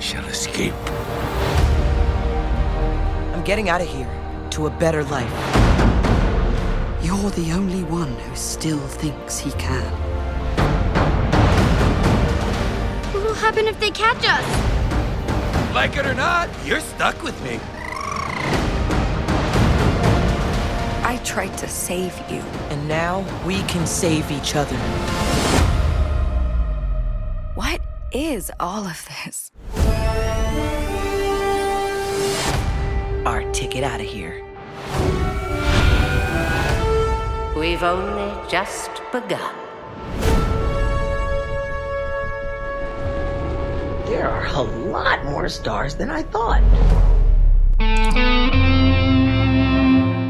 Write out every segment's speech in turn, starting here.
shall escape. I'm getting out of here to a better life. You're the only one who still thinks he can. What will happen if they catch us? Like it or not, you're stuck with me. I tried to save you. And now we can save each other. What is all of this? Our ticket out of here. We've only just begun. There are a lot more stars than I thought.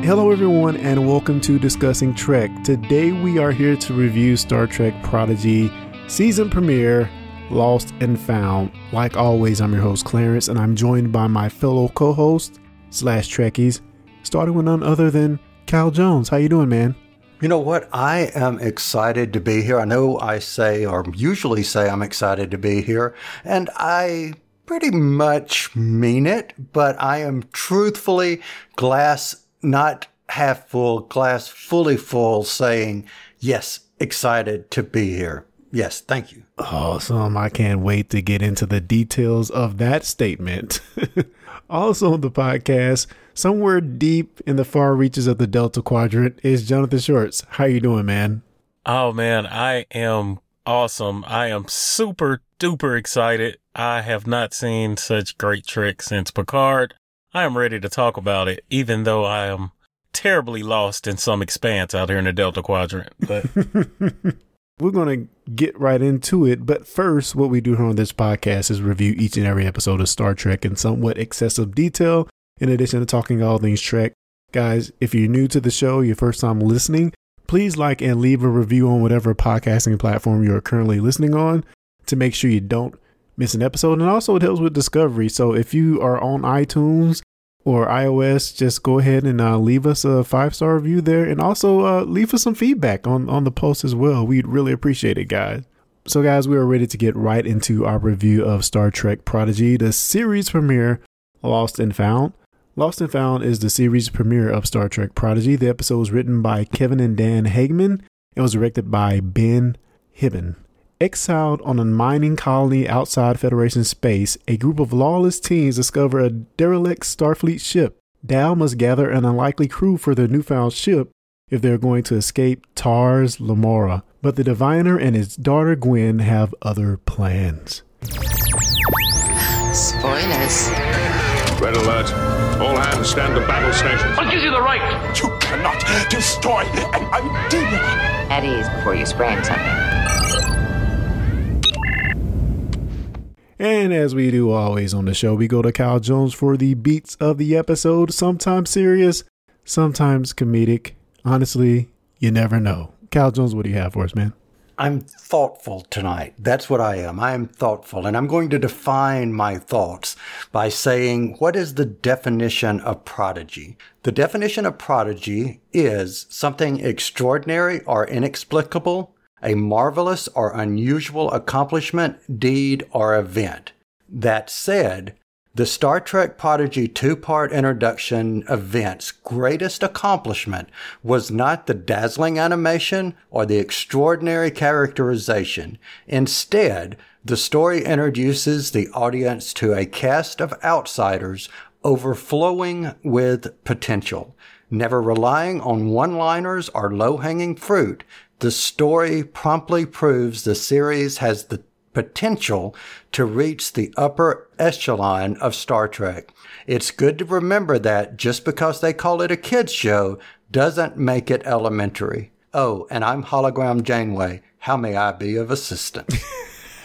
Hello, everyone, and welcome to Discussing Trek. Today, we are here to review Star Trek Prodigy season premiere, Lost and Found. Like always, I'm your host, Clarence, and I'm joined by my fellow co host slash Trekkies, starting with none other than Cal Jones. How you doing, man? You know what? I am excited to be here. I know I say or usually say I'm excited to be here, and I pretty much mean it, but I am truthfully glass not half full, glass fully full, saying, yes, excited to be here. Yes, thank you. Awesome. I can't wait to get into the details of that statement. also on the podcast, somewhere deep in the far reaches of the Delta Quadrant is Jonathan Shorts. How you doing, man? Oh man, I am awesome. I am super duper excited. I have not seen such great tricks since Picard. I am ready to talk about it, even though I am terribly lost in some expanse out here in the Delta Quadrant. But we're going to get right into it. But first, what we do here on this podcast is review each and every episode of Star Trek in somewhat excessive detail, in addition to talking all things Trek. Guys, if you're new to the show, your first time listening, please like and leave a review on whatever podcasting platform you are currently listening on to make sure you don't miss an episode. And also, it helps with discovery. So if you are on iTunes or iOS, just go ahead and uh, leave us a five star review there, and also uh, leave us some feedback on on the post as well. We'd really appreciate it, guys. So, guys, we are ready to get right into our review of Star Trek Prodigy, the series premiere, Lost and Found. Lost and Found is the series premiere of Star Trek Prodigy. The episode was written by Kevin and Dan Hageman and was directed by Ben Hibben. Exiled on a mining colony outside Federation space, a group of lawless teens discover a derelict Starfleet ship. Dal must gather an unlikely crew for their newfound ship if they're going to escape Tars Lamora. But the diviner and his daughter Gwyn have other plans. Spoilers. Red alert. All hands stand to battle stations. What gives you the right? You cannot destroy an idea. At ease before you sprain something. And as we do always on the show, we go to Cal Jones for the beats of the episode, sometimes serious, sometimes comedic. Honestly, you never know. Cal Jones, what do you have for us, man? I'm thoughtful tonight. That's what I am. I am thoughtful. And I'm going to define my thoughts by saying, what is the definition of prodigy? The definition of prodigy is something extraordinary or inexplicable a marvelous or unusual accomplishment, deed, or event. That said, the Star Trek Prodigy two part introduction event's greatest accomplishment was not the dazzling animation or the extraordinary characterization. Instead, the story introduces the audience to a cast of outsiders overflowing with potential. Never relying on one liners or low hanging fruit, the story promptly proves the series has the potential to reach the upper echelon of Star Trek. It's good to remember that just because they call it a kids show doesn't make it elementary. Oh, and I'm Hologram Janeway. How may I be of assistance?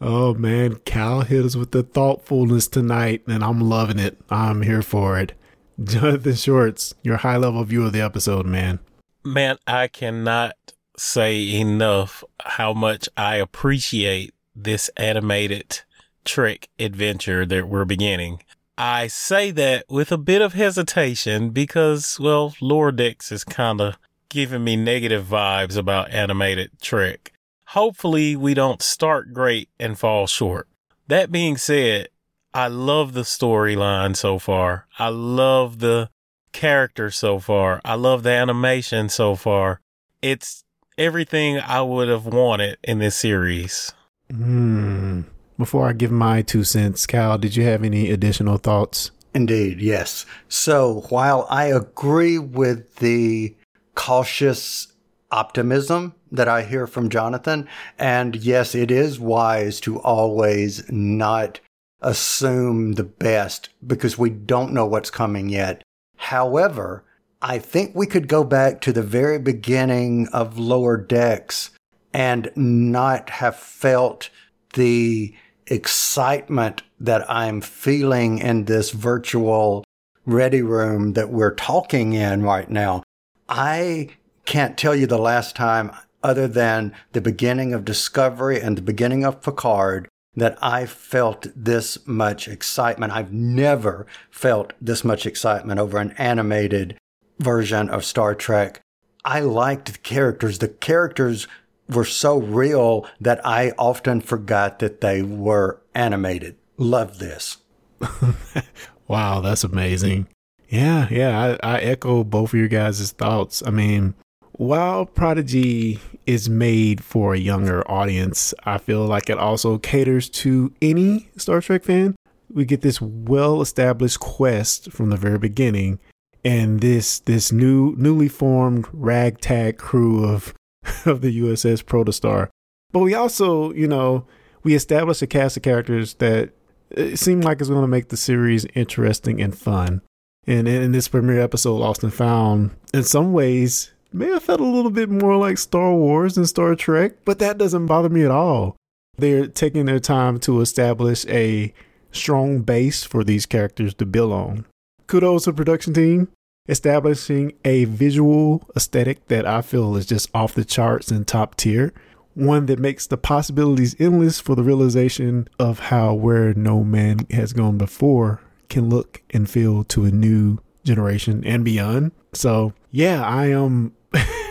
oh man, Cal hit us with the thoughtfulness tonight, and I'm loving it. I'm here for it. Jonathan Shorts, your high level view of the episode, man. Man, I cannot say enough how much I appreciate this animated Trek adventure that we're beginning. I say that with a bit of hesitation because, well, Decks is kind of giving me negative vibes about animated Trek. Hopefully, we don't start great and fall short. That being said, I love the storyline so far. I love the character so far. I love the animation so far. It's everything I would have wanted in this series. Hmm. Before I give my two cents, Cal, did you have any additional thoughts? Indeed, yes. So while I agree with the cautious optimism that I hear from Jonathan, and yes, it is wise to always not assume the best because we don't know what's coming yet. However, I think we could go back to the very beginning of Lower Decks and not have felt the excitement that I'm feeling in this virtual ready room that we're talking in right now. I can't tell you the last time, other than the beginning of Discovery and the beginning of Picard, that I felt this much excitement. I've never felt this much excitement over an animated version of Star Trek. I liked the characters. The characters were so real that I often forgot that they were animated. Love this. wow, that's amazing. Yeah, yeah, I, I echo both of your guys' thoughts. I mean, while Prodigy is made for a younger audience, I feel like it also caters to any Star Trek fan. We get this well established quest from the very beginning and this this new newly formed ragtag crew of of the USS Protostar. But we also, you know, we established a cast of characters that uh, it seemed like it's going to make the series interesting and fun. And in this premiere episode, Lost and Found, in some ways, may have felt a little bit more like Star Wars than Star Trek, but that doesn't bother me at all. They're taking their time to establish a strong base for these characters to build on. Kudos to the production team establishing a visual aesthetic that I feel is just off the charts and top tier. One that makes the possibilities endless for the realization of how where no man has gone before can look and feel to a new generation and beyond. So, yeah, I am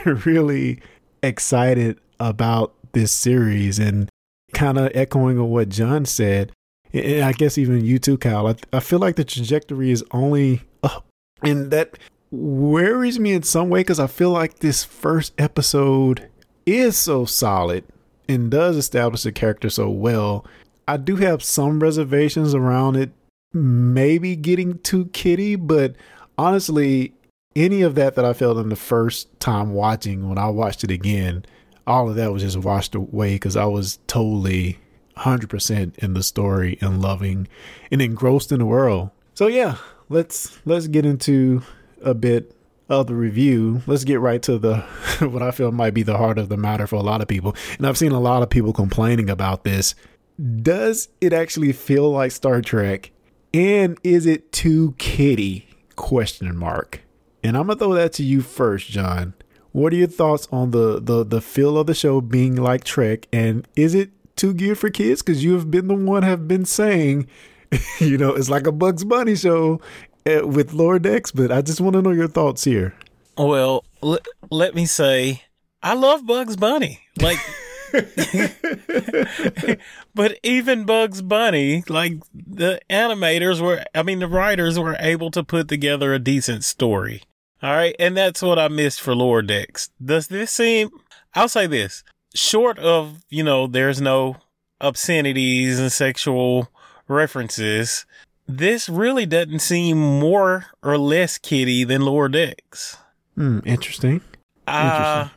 really excited about this series and kind of echoing of what John said. And I guess even you too, Kyle. I, I feel like the trajectory is only up and that worries me in some way because I feel like this first episode is so solid and does establish the character so well. I do have some reservations around it maybe getting too kiddie, but honestly, any of that that I felt in the first time watching, when I watched it again, all of that was just washed away because I was totally 100% in the story and loving and engrossed in the world. So yeah, let's let's get into a bit of the review. Let's get right to the what I feel might be the heart of the matter for a lot of people. And I've seen a lot of people complaining about this. Does it actually feel like Star Trek? And is it too kiddie? Question mark. And I'm gonna throw that to you first, John. What are your thoughts on the the the feel of the show being like Trek? And is it too geared for kids? Because you have been the one have been saying you know, it's like a Bugs Bunny show uh, with Lower Decks, but I just want to know your thoughts here. Well, l- let me say, I love Bugs Bunny. Like, but even Bugs Bunny, like the animators were, I mean, the writers were able to put together a decent story. All right. And that's what I missed for Lower Decks. Does this seem, I'll say this, short of, you know, there's no obscenities and sexual references, this really doesn't seem more or less kiddie than Lower Decks. Hmm, interesting. Uh,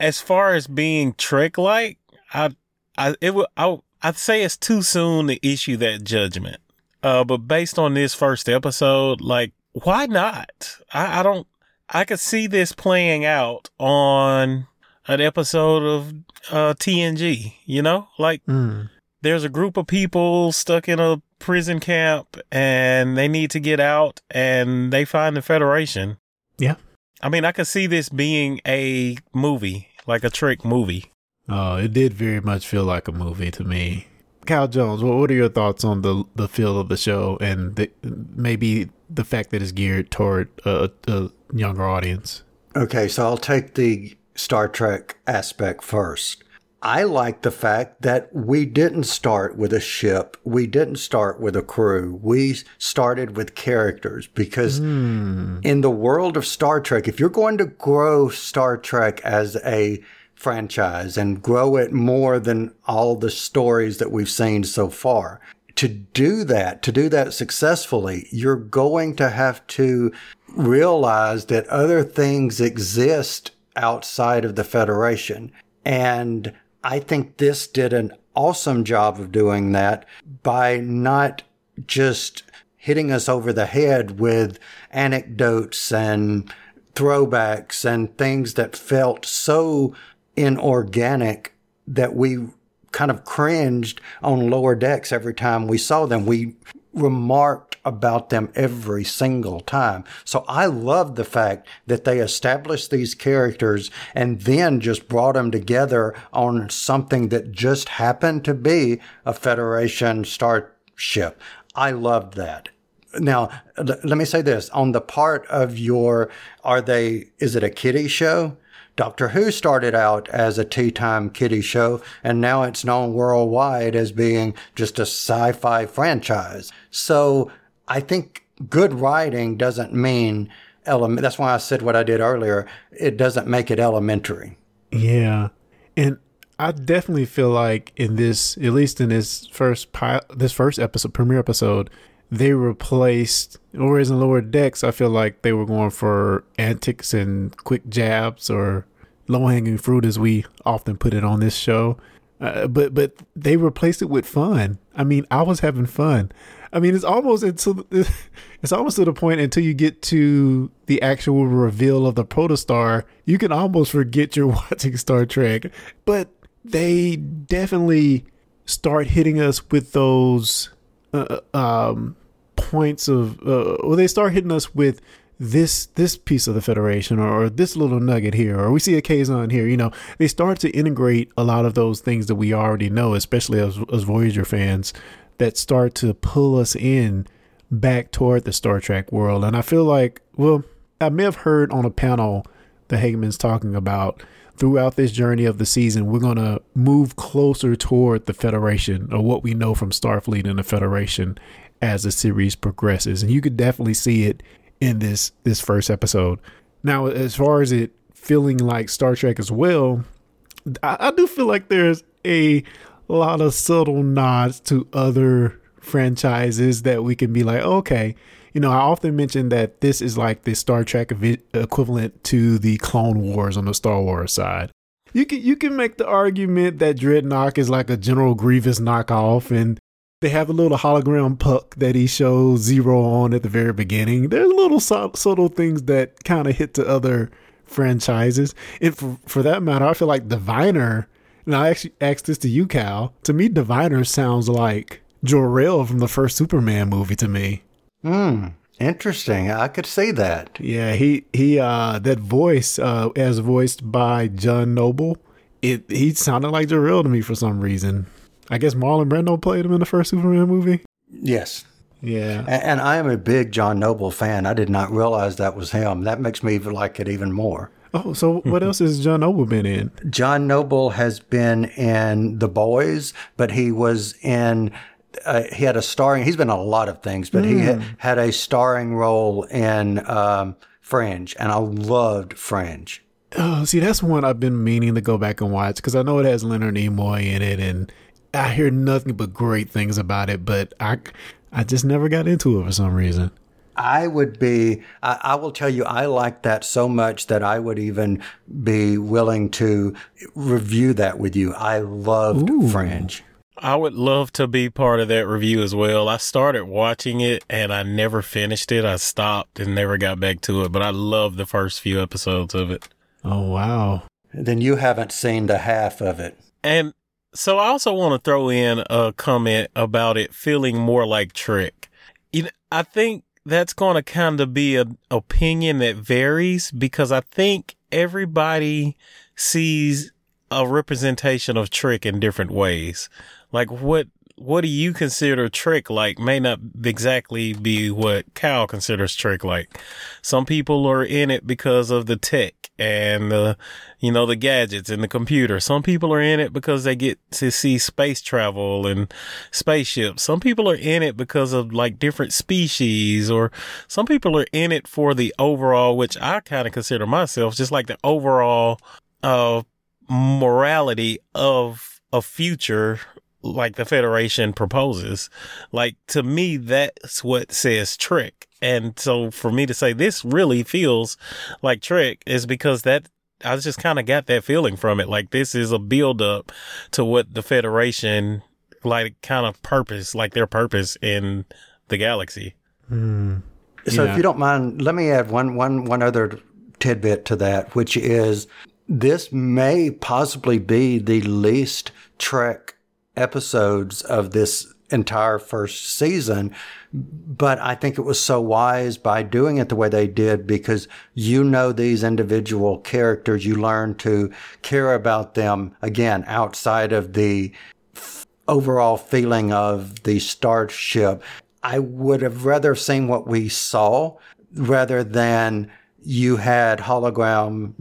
as far as being Trek like, I, I, it would, I, I'd say it's too soon to issue that judgment. Uh, but based on this first episode, like, why not? I, I don't, I could see this playing out on an episode of, uh, TNG, you know, like, mm there's a group of people stuck in a prison camp and they need to get out and they find the Federation. Yeah. I mean, I could see this being a movie, like a Trek movie. Oh, it did very much feel like a movie to me. Cal Jones, what are your thoughts on the the feel of the show and the, maybe the fact that it's geared toward a, a younger audience? Okay, so I'll take the Star Trek aspect first. I like the fact that we didn't start with a ship. We didn't start with a crew. We started with characters because hmm. in the world of Star Trek, if you're going to grow Star Trek as a franchise and grow it more than all the stories that we've seen so far, to do that, to do that successfully, you're going to have to realize that other things exist outside of the Federation. And I think this did an awesome job of doing that by not just hitting us over the head with anecdotes and throwbacks and things that felt so inorganic that we kind of cringed on lower decks every time we saw them. We remarked about them every single time. So I love the fact that they established these characters and then just brought them together on something that just happened to be a Federation starship. I loved that. Now, l- let me say this on the part of your, are they, is it a kiddie show? Doctor Who started out as a tea time kiddie show, and now it's known worldwide as being just a sci fi franchise. So I think good writing doesn't mean element. That's why I said what I did earlier. It doesn't make it elementary. Yeah, and I definitely feel like in this, at least in this first pi- this first episode, premiere episode, they replaced. Whereas in Lower Decks, I feel like they were going for antics and quick jabs or low hanging fruit, as we often put it on this show. Uh, but but they replaced it with fun. I mean, I was having fun. I mean, it's almost until it's almost to the point until you get to the actual reveal of the protostar, you can almost forget you're watching Star Trek. But they definitely start hitting us with those uh, um, points of, uh, well, they start hitting us with this this piece of the Federation or, or this little nugget here, or we see a Kazon here. You know, they start to integrate a lot of those things that we already know, especially as, as Voyager fans, that start to pull us in back toward the Star Trek world. And I feel like, well, I may have heard on a panel the Hageman's talking about throughout this journey of the season, we're going to move closer toward the Federation or what we know from Starfleet and the Federation as the series progresses. And you could definitely see it in this this first episode. Now, as far as it feeling like Star Trek as well, I, I do feel like there's a lot of subtle nods to other franchises that we can be like, okay, you know, I often mention that this is like the Star Trek equivalent to the Clone Wars on the Star Wars side. You can you can make the argument that Dreadnought is like a General Grievous knockoff, and they have a little hologram puck that he shows Zero on at the very beginning. There's little sub- subtle things that kind of hit to other franchises, and for for that matter, I feel like Diviner. And I actually asked this to you, Cal. To me, Diviner sounds like Jor-El from the first Superman movie to me. Hmm. Interesting. I could see that. Yeah, he he uh that voice uh as voiced by John Noble, it he sounded like Jor-El to me for some reason. I guess Marlon Brando played him in the first Superman movie. Yes. Yeah. And, and I am a big John Noble fan. I did not realize that was him. That makes me like it even more. Oh, so what else has John Noble been in? John Noble has been in The Boys, but he was in. Uh, he had a starring. He's been a lot of things, but he had, had a starring role in um, Fringe, and I loved Fringe. Oh, see, that's one I've been meaning to go back and watch because I know it has Leonard Nimoy in it, and I hear nothing but great things about it. But I, I just never got into it for some reason. I would be, I, I, will tell you, I like that so much that I would even be willing to review that with you. I loved Ooh. Fringe. I would love to be part of that review as well. I started watching it and I never finished it. I stopped and never got back to it, but I love the first few episodes of it. Oh, wow. Then you haven't seen the half of it. And so I also want to throw in a comment about it feeling more like Trek. You know, I think that's going to kind of be an opinion that varies because I think everybody sees a representation of Trek in different ways. Like what what do you consider Trek like may not exactly be what Cal considers Trek like. Some people are in it because of the tech and the, you know, the gadgets and the computer. Some people are in it because they get to see space travel and spaceships. Some people are in it because of like different species or some people are in it for the overall, which I kind of consider myself just like the overall, uh, morality of a future like the Federation proposes. Like to me, that's what says Trek. And so for me to say this really feels like Trek is because that I just kind of got that feeling from it. Like this is a build up to what the Federation like kind of purpose, like their purpose in the galaxy. Mm. So yeah. if you don't mind, let me add one one one other tidbit to that, which is this may possibly be the least Trek episodes of this entire first season. But I think it was so wise by doing it the way they did because you know these individual characters. You learn to care about them again outside of the overall feeling of the starship. I would have rather seen what we saw rather than you had hologram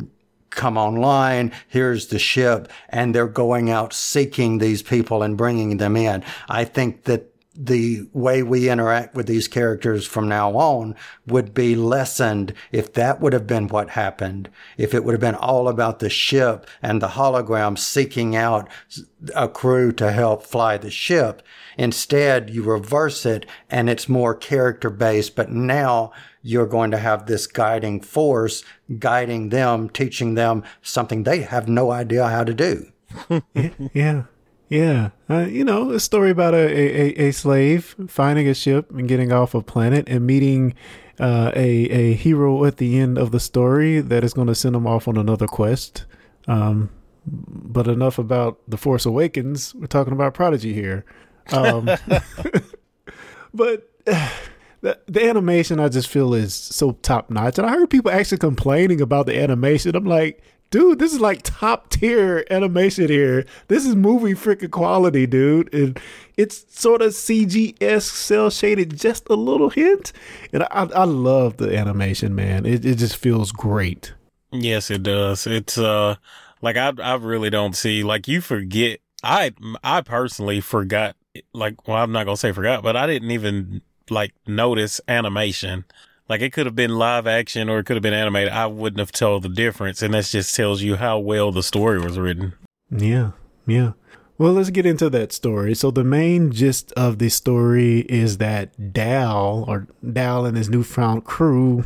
come online. Here's the ship and they're going out seeking these people and bringing them in. I think that the way we interact with these characters from now on would be lessened if that would have been what happened. If it would have been all about the ship and the hologram seeking out a crew to help fly the ship. Instead, you reverse it and it's more character based, but now you're going to have this guiding force guiding them, teaching them something they have no idea how to do. yeah. Yeah. Uh, you know, a story about a, a, a slave finding a ship and getting off a planet and meeting uh, a, a hero at the end of the story that is going to send him off on another quest. Um, but enough about The Force Awakens. We're talking about Prodigy here. Um, but. The, animation I just feel is so top notch. And I heard people actually complaining about the animation. I'm like, dude, this is like top tier animation here. This is movie freaking quality, dude. And it's sort of CG cell shaded, just a little hint. And I, I love the animation, man. It, it just feels great. Yes, it does. It's, uh, like I, I really don't see, like you forget. I, I personally forgot, like, well, I'm not going to say forgot, but I didn't even like notice animation. Like it could have been live action or it could have been animated. I wouldn't have told the difference. And that just tells you how well the story was written. Yeah. Yeah. Well, let's get into that story. So the main gist of the story is that Dal or Dal and his newfound crew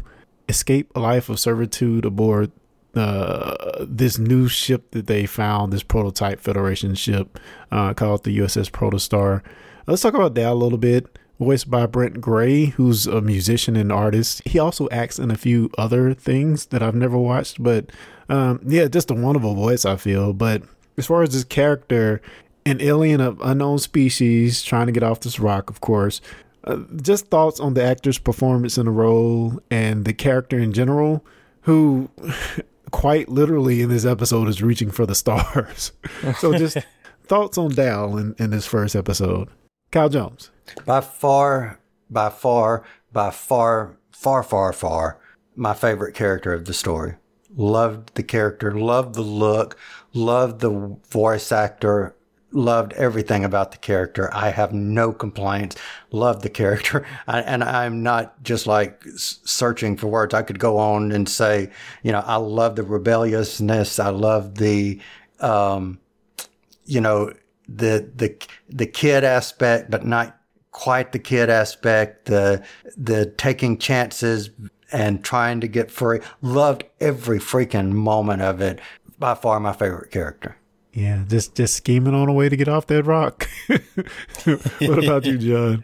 escape a life of servitude aboard uh, this new ship that they found, this prototype Federation ship uh, called the USS Protostar. Let's talk about Dal a little bit voiced by Brett Gray, who's a musician and artist. He also acts in a few other things that I've never watched, but um, yeah, just a wonderful voice, I feel. But as far as this character, an alien of unknown species trying to get off this rock, of course. Uh, just thoughts on the actor's performance in the role and the character in general, who quite literally in this episode is reaching for the stars. so just thoughts on Dal in, in this first episode. Kyle Jones. By far, by far, by far, far, far, far, my favorite character of the story. Loved the character, loved the look, loved the voice actor, loved everything about the character. I have no complaints. Loved the character. I, and I'm not just like searching for words. I could go on and say, you know, I love the rebelliousness. I love the, um, you know, the the the kid aspect, but not quite the kid aspect. The the taking chances and trying to get free. Loved every freaking moment of it. By far my favorite character. Yeah, just just scheming on a way to get off that rock. what about you, John?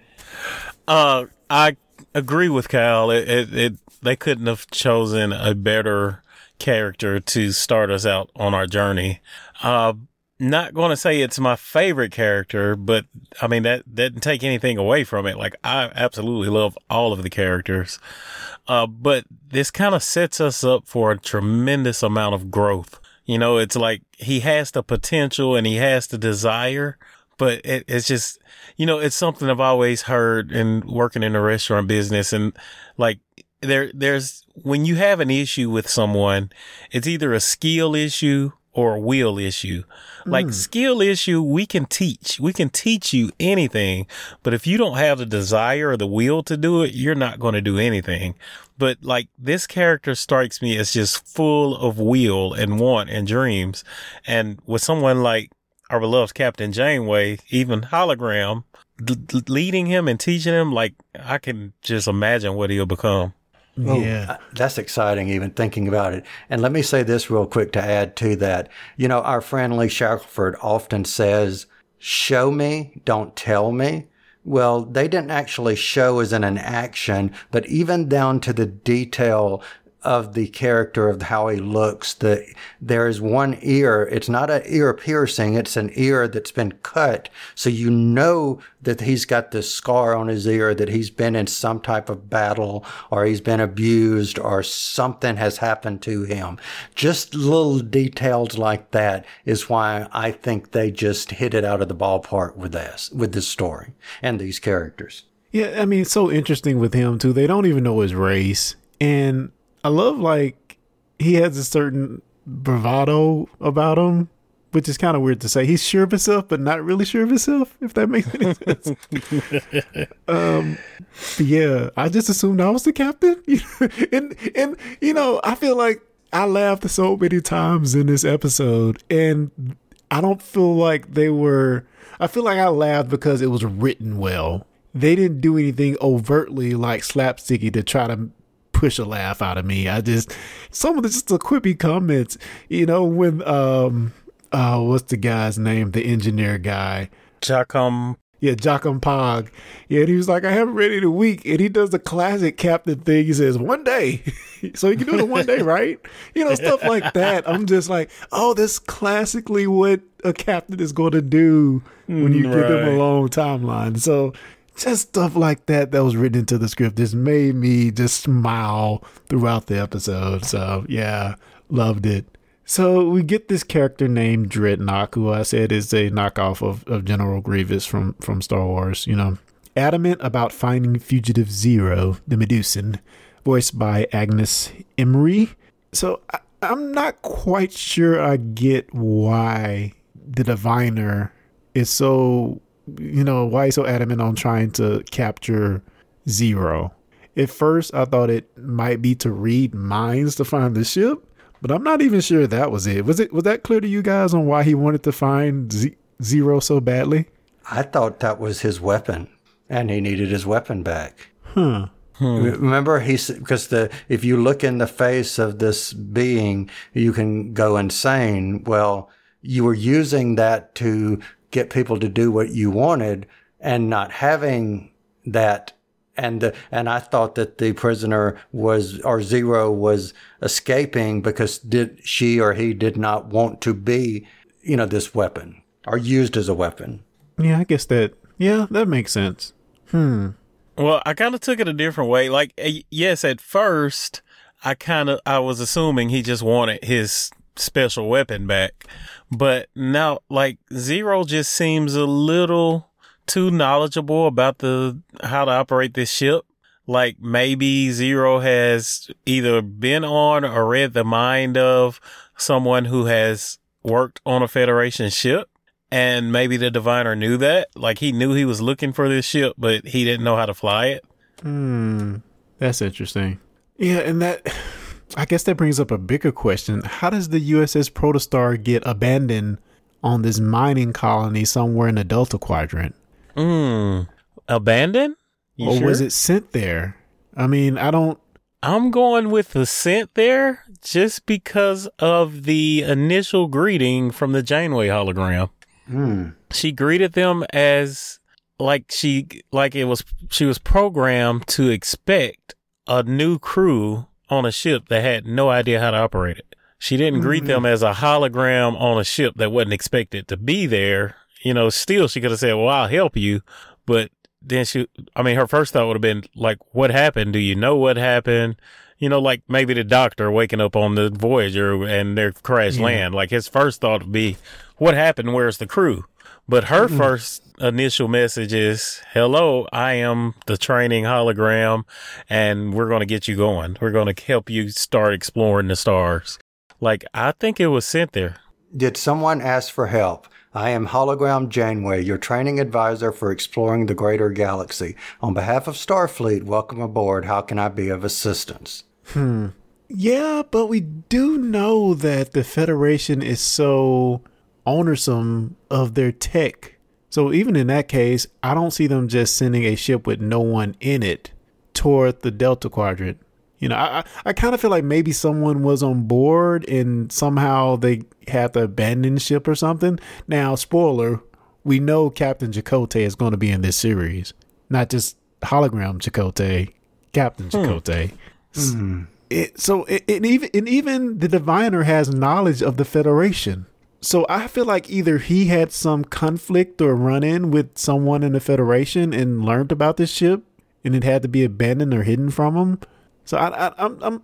Uh, I agree with Cal. It, it, it they couldn't have chosen a better character to start us out on our journey. Uh, not going to say it's my favorite character, but I mean, that, that didn't take anything away from it. Like, I absolutely love all of the characters. Uh, but this kind of sets us up for a tremendous amount of growth. You know, it's like he has the potential and he has the desire, but it, it's just, you know, it's something I've always heard in working in the restaurant business. And like there, there's, when you have an issue with someone, it's either a skill issue or a will issue. Like Mm. skill issue, we can teach. We can teach you anything. But if you don't have the desire or the will to do it, you're not going to do anything. But like this character strikes me as just full of will and want and dreams. And with someone like our beloved Captain Janeway, even hologram, leading him and teaching him, like I can just imagine what he'll become. Oh, uh, that's exciting, even thinking about it. And let me say this real quick to add to that. You know, our friend Lee Shackelford often says, show me, don't tell me. Well, they didn't actually show as in an action, but even down to the detail of the character of how he looks, the, there is one ear. It's not an ear piercing. It's an ear that's been cut. So you know that he's got this scar on his ear, that he's been in some type of battle or he's been abused or something has happened to him. Just little details like that is why I think they just hit it out of the ballpark with this, with this story and these characters. Yeah, I mean, it's so interesting with him too. They don't even know his race, and I love like he has a certain bravado about him, which is kind of weird to say. He's sure of himself, but not really sure of himself. If that makes any sense. um, yeah, I just assumed I was the captain, and and you know, I feel like I laughed so many times in this episode, and I don't feel like they were. I feel like I laughed because it was written well. They didn't do anything overtly like slapsticky to try to push a laugh out of me. I just some of the just the quippy comments, you know, when um uh what's the guy's name? The engineer guy. Jankom yeah, Jankom Pog. Yeah, and he was like, I haven't read it in a week. And he does the classic captain thing. He says, one day. so you can do it in one day, right? You know, stuff like that. I'm just like, oh, that's classically what a captain is going to do when you give them a long timeline. So just stuff like that that was written into the script just made me just smile throughout the episode. So yeah, loved it. So we get this character named Dreadnought, who I said is a knockoff of, of General Grievous from, from Star Wars, you know. Adamant about finding Fugitive Zero, the Medusan, voiced by Angus Imrie. So I, I'm not quite sure I get why the diviner is so you know why he's so adamant on trying to capture zero? At first i thought it might be to read minds to find the ship but i'm not even sure that was it. Was it was that clear to you guys on why he wanted to find Z- zero so badly? I thought that was his weapon and he needed his weapon back. huh. Hmm. Remember, he's because the if you look in the face of this being, you can go insane. Well, you were using that to get people to do what you wanted, and not having that. And the, and I thought that the prisoner was or Zero was escaping because did she or he did not want to be, you know, this weapon or used as a weapon. yeah i guess that yeah that makes sense hmm Well, I kind of took it a different way. Like, eh, yes, at first, I kind of, I was assuming he just wanted his special weapon back. But now, like, Zero just seems a little too knowledgeable about the, how to operate this ship. Like, maybe Zero has either been on or read the mind of someone who has worked on a Federation ship. And maybe the diviner knew that. Like he knew he was looking for this ship, but he didn't know how to fly it. Hmm, that's interesting. Yeah, and that I guess that brings up a bigger question. How does the USS Protostar get abandoned on this mining colony somewhere in the Delta Quadrant? Hmm. Abandoned? You or was it sent there? I mean, I don't I'm going with the sent there just because of the initial greeting from the Janeway hologram. Hmm. She greeted them as like she like it was she was programmed to expect a new crew on a ship that had no idea how to operate it. She didn't greet them mm-hmm. as a hologram on a ship that wasn't expected to be there. You know, still she could have said, "Well, I'll help you," but then she, I mean, her first thought would have been like, "What happened? Do you know what happened?" You know, like maybe the doctor waking up on the Voyager and their crash Yeah. land. Like his first thought would be, "What happened? Where's the crew?" But her first initial message is, "Hello, I am the training hologram, and we're going to get you going. We're going to help you start exploring the stars." Like I think it was sent there. Did someone ask for help? I am Hologram Janeway, your training advisor for exploring the greater galaxy. On behalf of Starfleet, welcome aboard. How can I be of assistance? Hmm. Yeah, but we do know that the Federation is so ownersome of their tech. So even in that case, I don't see them just sending a ship with no one in it toward the Delta Quadrant. You know, I I, kind of feel like maybe someone was on board and somehow they had to abandon the ship or something. Now, spoiler, we know Captain Chakotay is going to be in this series, not just hologram Chakotay, Captain hmm. Chakotay. Hmm. It, so it, it even and even the diviner has knowledge of the Federation. So I feel like either he had some conflict or run in with someone in the Federation and learned about this ship, and it had to be abandoned or hidden from him. So I, I, I'm I'm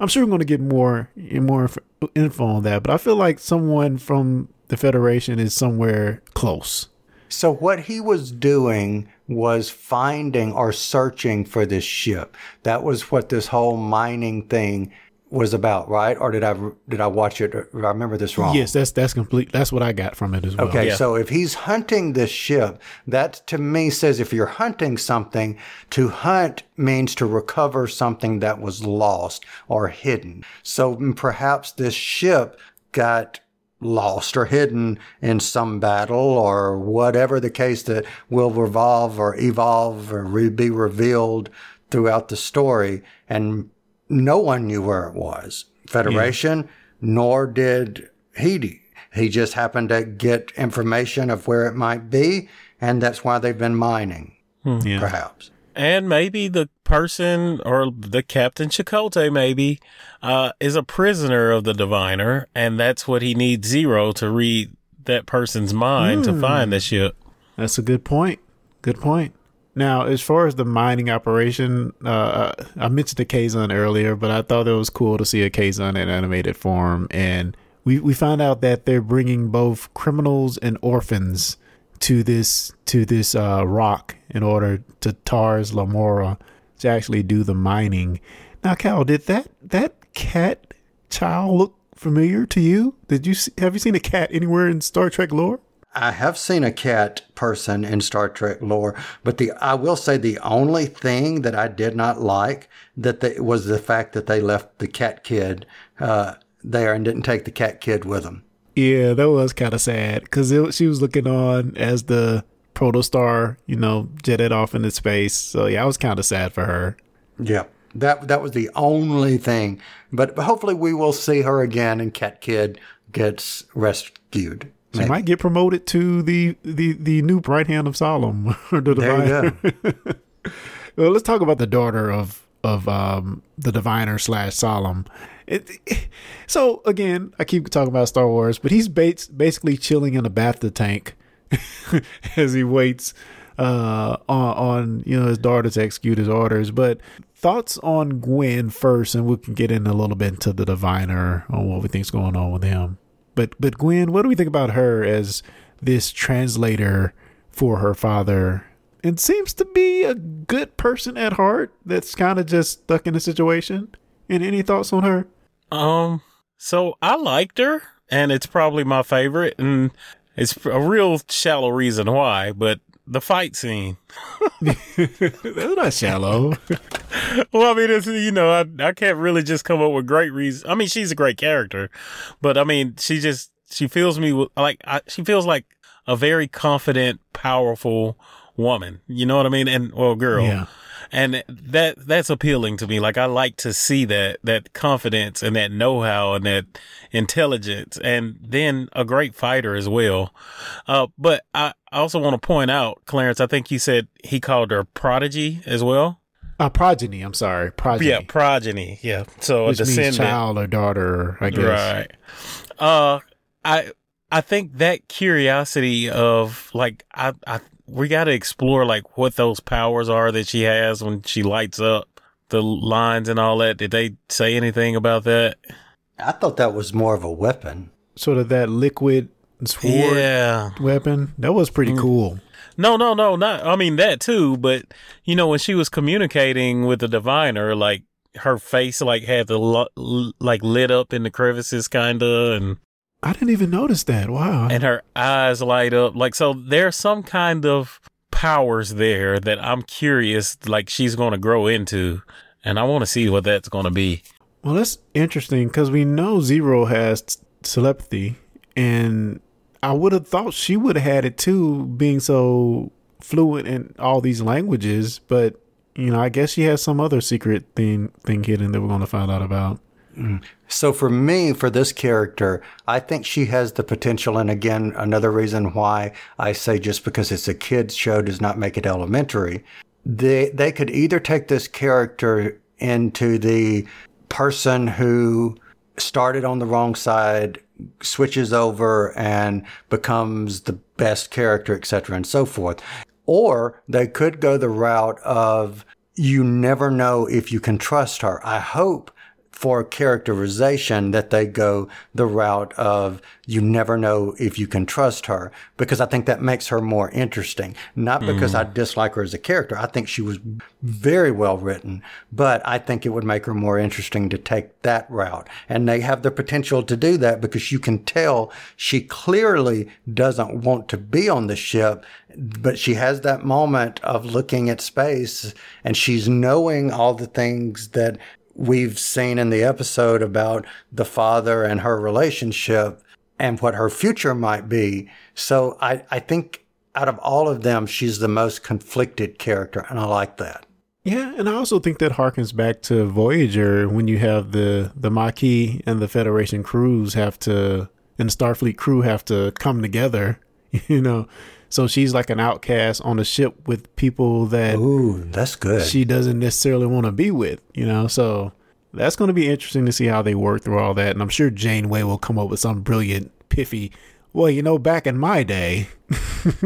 I'm sure we're going to get more more info on that, but I feel like someone from the Federation is somewhere close. So what he was doing was finding or searching for this ship. That was what this whole mining thing was about, right? Or did I did I watch it? Or I remember this wrong. Yes, that's that's complete. That's what I got from it as well. Okay, so if he's hunting this ship, that to me says if you're hunting something, to hunt means to recover something that was lost or hidden. So perhaps this ship got lost or hidden in some battle or whatever the case that will revolve or evolve or re- be revealed throughout the story. And no one knew where it was. Federation, nor did he. He just happened to get information of where it might be, and that's why they've been mining, Yeah. perhaps. And maybe the person or the Captain Chakotay, maybe uh, is a prisoner of the diviner, and that's what he needs Zero to read that person's mind to find the ship. That's a good point. Good point. Now, as far as the mining operation, uh, I mentioned the Kazon earlier, but I thought it was cool to see a Kazon in animated form, and we we found out that they're bringing both criminals and orphans to this to this uh, rock in order to Tars Lamora to actually do the mining. Now, Cal, did that that cat child look familiar to you? Did you see, have you seen a cat anywhere in Star Trek lore? I have seen a cat person in Star Trek lore, but the I will say the only thing that I did not like that they, was the fact that they left the cat kid uh, there and didn't take the cat kid with them. Yeah, that was kind of sad because she was looking on as the protostar, you know, jetted off into space. So yeah, I was kind of sad for her. Yeah, that that was the only thing. But hopefully, we will see her again, and Cat Kid gets rescued. She might get promoted to the the the new right hand of Solemn or the diviner. well, let's talk about the daughter of of um the diviner slash Solemn. It, so again, I keep talking about Star Wars, but he's bas- basically chilling in a bathtub tank as he waits uh on, on you know his daughter to execute his orders. But thoughts on Gwyn first, and we can get in a little bit into the diviner on what we think's going on with him. But but Gwyn, what do we think about her as this translator for her father? And seems to be a good person at heart that's kind of just stuck in a situation. And any thoughts on her? Um, so I liked her, and it's probably my favorite, and it's a real shallow reason why, but the fight scene. That's not shallow. well, I mean, it's, you know, I, I can't really just come up with great reasons. I mean, she's a great character, but I mean, she just, she feels me with, like, I, she feels like a very confident, powerful woman. You know what I mean? And, well, girl. Yeah. And that, that's appealing to me. Like, I like to see that, that confidence and that know-how and that intelligence and then a great fighter as well. Uh, but I, I also want to point out, Clarence, I think you said he called her prodigy as well. Uh, progeny, I'm sorry. Progeny. Yeah, progeny. Yeah. So Which a descendant. child or daughter, I guess. Right. Uh, I I think that curiosity of like I I we got to explore like what those powers are that she has when she lights up the lines and all that. Did they say anything about that? I thought that was more of a weapon. Sort of that liquid sword Yeah. weapon. That was pretty mm. cool. No, no, no, not. I mean that too, but you know when she was communicating with the diviner, like her face like had the lo- l- like lit up in the crevices, kinda, and I didn't even notice that. Wow. and her eyes light up. Like so, there's some kind of powers there that I'm curious, like she's going to grow into, and I want to see what that's going to be. Well, that's interesting because we know Zero has t- telepathy, and I would have thought she would have had it too, being so fluent in all these languages. But you know, I guess she has some other secret thing thing hidden that we're going to find out about. So for me, for this character, I think she has the potential. And again, another reason why I say just because it's a kids show does not make it elementary. They they could either take this character into the person who started on the wrong side, switches over and becomes the best character, etc., and so forth. Or they could go the route of you never know if you can trust her. I hope for characterization that they go the route of you never know if you can trust her because I think that makes her more interesting. Not because hmm. I dislike her as a character. I think she was very well written, but I think it would make her more interesting to take that route. And they have the potential to do that because you can tell she clearly doesn't want to be on the ship, but she has that moment of looking at space and she's knowing all the things that we've seen in the episode about the father and her relationship and what her future might be. So I, I think out of all of them, she's the most conflicted character, and I like that. Yeah, and I also think that harkens back to Voyager when you have the the Maquis and the Federation crews have to and Starfleet crew have to come together, you know. So she's like an outcast on a ship with people that Ooh, that's good. she doesn't necessarily want to be with, you know. So that's going to be interesting to see how they work through all that. And I'm sure Janeway will come up with some brilliant, piffy. Well, you know, back in my day,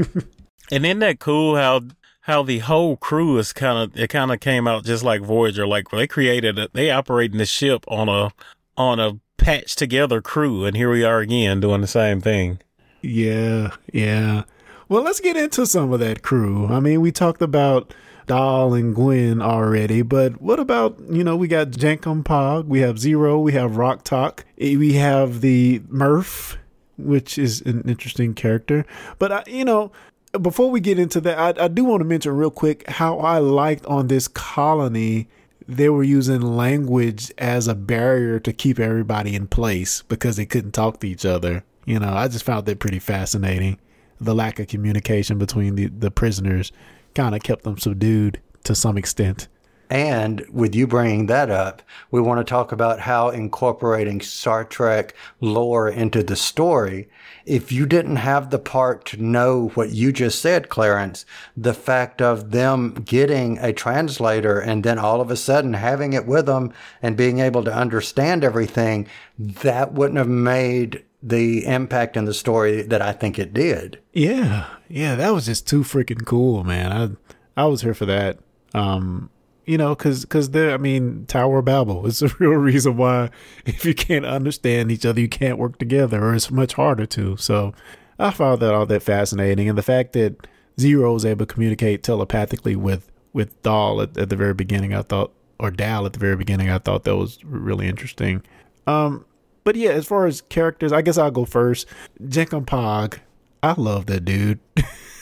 And isn't that cool how how the whole crew is kind of it kind of came out just like Voyager, like they created it, they operating the ship on a on a patched together crew, and here we are again doing the same thing. Yeah, yeah. Well, let's get into some of that crew. I mean, we talked about Dal and Gwyn already, but what about, you know, we got Jankom Pog, we have Zero, we have Rok-Tahk, eh, we have the Murf, which is an interesting character. But, I, you know, before we get into that, I, I do want to mention real quick how I liked on this colony they were using language as a barrier to keep everybody in place because they couldn't talk to each other. You know, I just found that pretty fascinating. The lack of communication between the, the prisoners kind of kept them subdued to some extent. And with you bringing that up, we want to talk about how incorporating Star Trek lore into the story. If you didn't have the part to know what you just said, Clarence, the fact of them getting a translator and then all of a sudden having it with them and being able to understand everything, that wouldn't have made the impact in the story that I think it did. Yeah, yeah, that was just too freaking cool, man. I I was here for that. Um, you know, because because there, I mean, Tower of Babel is the real reason why if you can't understand each other, you can't work together, or it's much harder to. So I found that all that fascinating, and the fact that Zero is able to communicate telepathically with with Dal at, at the very beginning, I thought, or Dal at the very beginning, I thought that was really interesting. Um, but yeah, as far as characters, I guess I'll go first. Jankom Pog, I love that dude.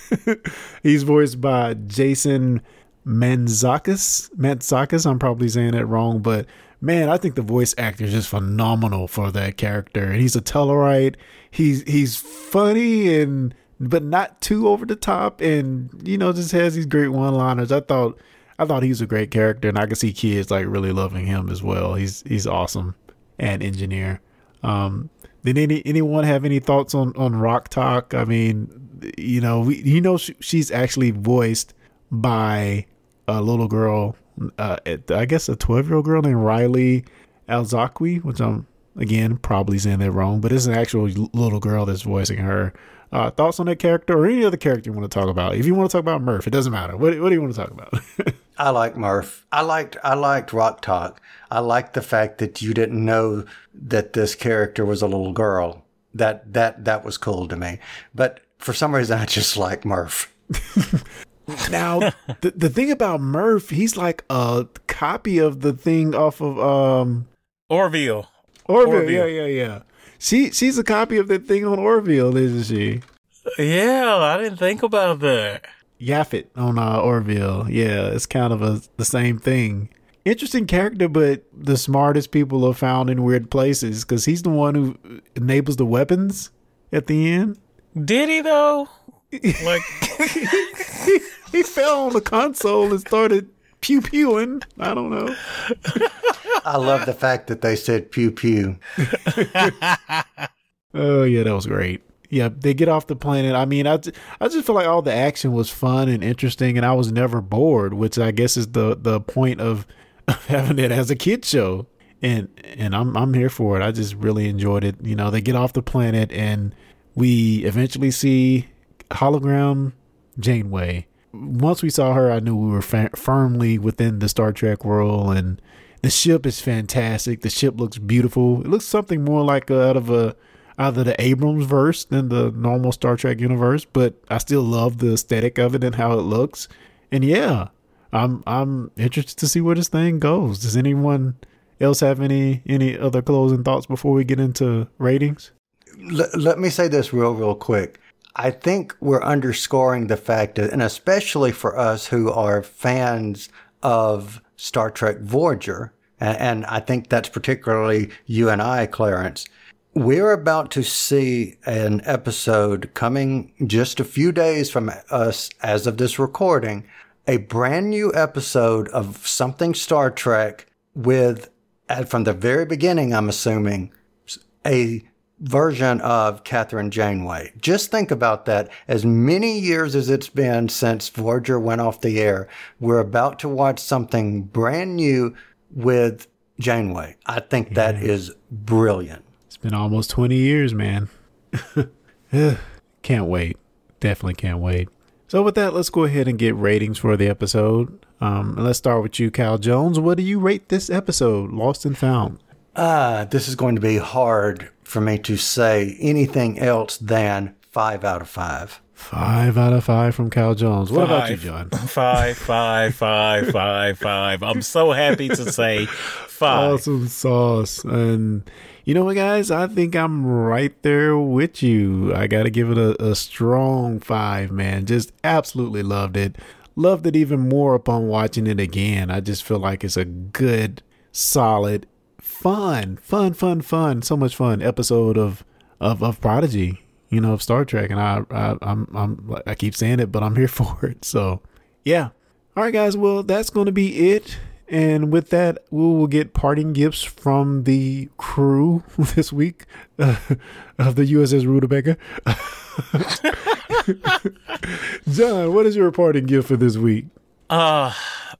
He's voiced by Jason Manzakis. Manzakis, I'm probably saying that wrong, but man, I think the voice actor is just phenomenal for that character. And he's a Tellarite. He's he's funny and but not too over the top, and you know just has these great one-liners. I thought I thought he was a great character, and I could see kids like really loving him as well. He's he's awesome and engineer. Um, did any anyone have any thoughts on on Rok-Tahk? I mean, you know, we you know she, she's actually voiced by a little girl, uh, I guess a twelve year old girl named Riley Alzakwi, which I'm again probably saying that wrong, but it's an actual little girl that's voicing her. Uh, thoughts on that character or any other character you want to talk about? If you want to talk about Murf, it doesn't matter. What, what do you want to talk about? I like Murf. I liked I liked Rok-Tahk. I liked the fact that you didn't know that this character was a little girl. that that that was cool to me. But for some reason, I just like Murf. now, the the thing about Murf, he's like a copy of the thing off of um Orville. Orville. Orville. Yeah, yeah, yeah. She she's a copy of that thing on Orville, isn't she? Yeah, I didn't think about that. Yaphit on uh, Orville. Yeah, it's kind of a the same thing. Interesting character, but the smartest people are found in weird places because he's the one who enables the weapons at the end. Did he though? Like he, he fell on the console and started pew pewing. I don't know. I love the fact that they said pew pew. oh yeah, that was great. Yeah, they get off the planet. I mean, I, I just feel like all the action was fun and interesting, and I was never bored, which I guess is the the point of, of having it as a kid show. And and I'm I'm here for it. I just really enjoyed it. You know, they get off the planet, and we eventually see hologram Janeway. Once we saw her, I knew we were fa- firmly within the Star Trek world, and the ship is fantastic. The ship looks beautiful. It looks something more like uh, out of a either the Abrams verse than the normal Star Trek universe, but I still love the aesthetic of it and how it looks. And yeah, I'm I'm interested to see where this thing goes. Does anyone else have any any other closing thoughts before we get into ratings? L- let me say this real real quick. I think we're underscoring the fact that, and especially for us who are fans of Star Trek Voyager, and, and I think that's particularly you and I, Clarence. We're about to see an episode coming just a few days from us as of this recording, a brand new episode of something Star Trek with, from the very beginning, I'm assuming, a version of Kathryn Janeway. Just think about that. As many years as it's been since Voyager went off the air, we're about to watch something brand new with Janeway. I think yeah. that mm-hmm. is brilliant. It's been almost 20 years, man. can't wait. Definitely can't wait. So with that, let's go ahead and get ratings for the episode. Um, let's start with you, Cal Jones. What do you rate this episode, Lost and Found? Ah, uh, this is going to be hard for me to say anything else than five out of five. Five out of five from Cal Jones. What five, about you, John? Five, five, five, five, five. I'm so happy to say five. Awesome sauce. And you know what, guys? I think I'm right there with you. I got to give it a, a strong five, man. Just absolutely loved it. Loved it even more upon watching it again. I just feel like it's a good, solid, fun, fun, fun, fun, so much fun episode of of of Prodigy, you know, of Star Trek, and I, I I'm I'm I keep saying it, but I'm here for it. So, yeah. All right, guys. Well, that's going to be it. And with that, we will get parting gifts from the crew this week uh, of the USS Rutabaga. John, what is your parting gift for this week? Uh,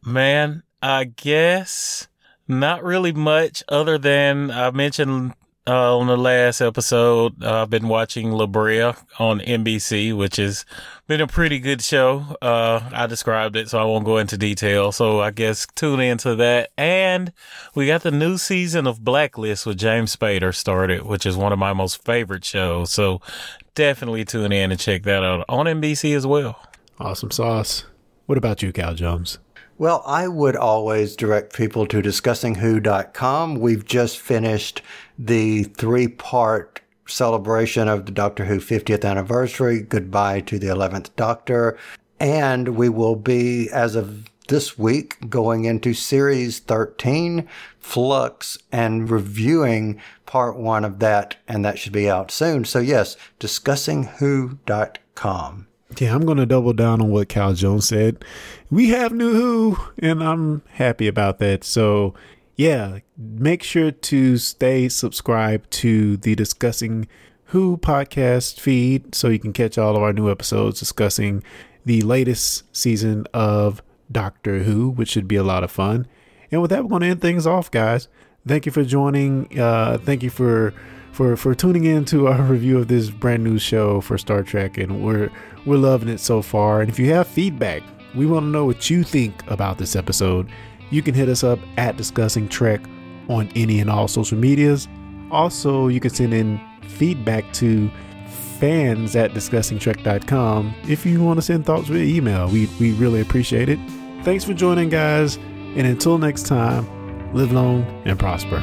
man, I guess not really much other than I mentioned uh, on the last episode. Uh, I've been watching La Brea on NBC, which has been a pretty good show. Uh, I described it, so I won't go into detail. So I guess tune into that. And we got the new season of Blacklist with James Spader started, which is one of my most favorite shows. So definitely tune in and check that out on NBC as well. Awesome sauce. What about you, Cal Jones? Well, I would always direct people to discussingwho.com. We've just finished the three part celebration of the Doctor Who 50th anniversary. Goodbye to the 11th Doctor. And we will be, as of this week, going into series 13, Flux, and reviewing part one of that. And that should be out soon. So, yes, discussingwho.com. Yeah, I'm going to double down on what Cal Jones said. We have new Who, and I'm happy about that. So, yeah, make sure to stay subscribed to the Discussing Who podcast feed so you can catch all of our new episodes discussing the latest season of Doctor Who, which should be a lot of fun. And with that, we're going to end things off, guys. Thank you for joining. Uh, thank you for for for tuning in to our review of this brand new show for Star Trek, and we're we're loving it so far. And if you have feedback, we want to know what you think about this episode. You can hit us up at Discussing Trek on any and all social medias. Also, you can send in feedback to fans at discussingtrek.com if you want to send thoughts via email. We, we really appreciate it. Thanks for joining, guys. And until next time, live long and prosper.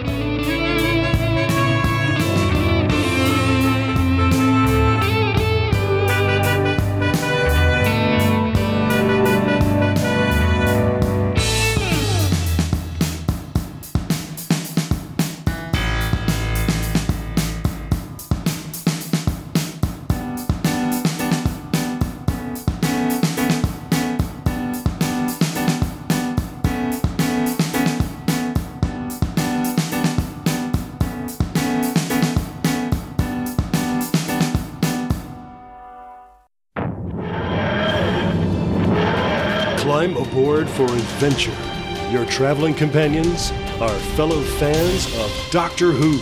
For adventure. Your traveling companions are fellow fans of Doctor Who.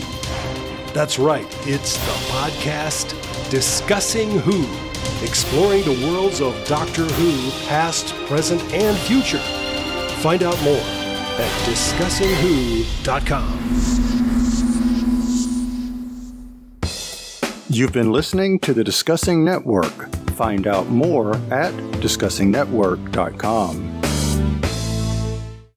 That's right, it's the podcast Discussing Who, exploring the worlds of Doctor Who, past, present, and future. Find out more at discussingwho.com. You've been listening to the Discussing Network. Find out more at discussingnetwork.com.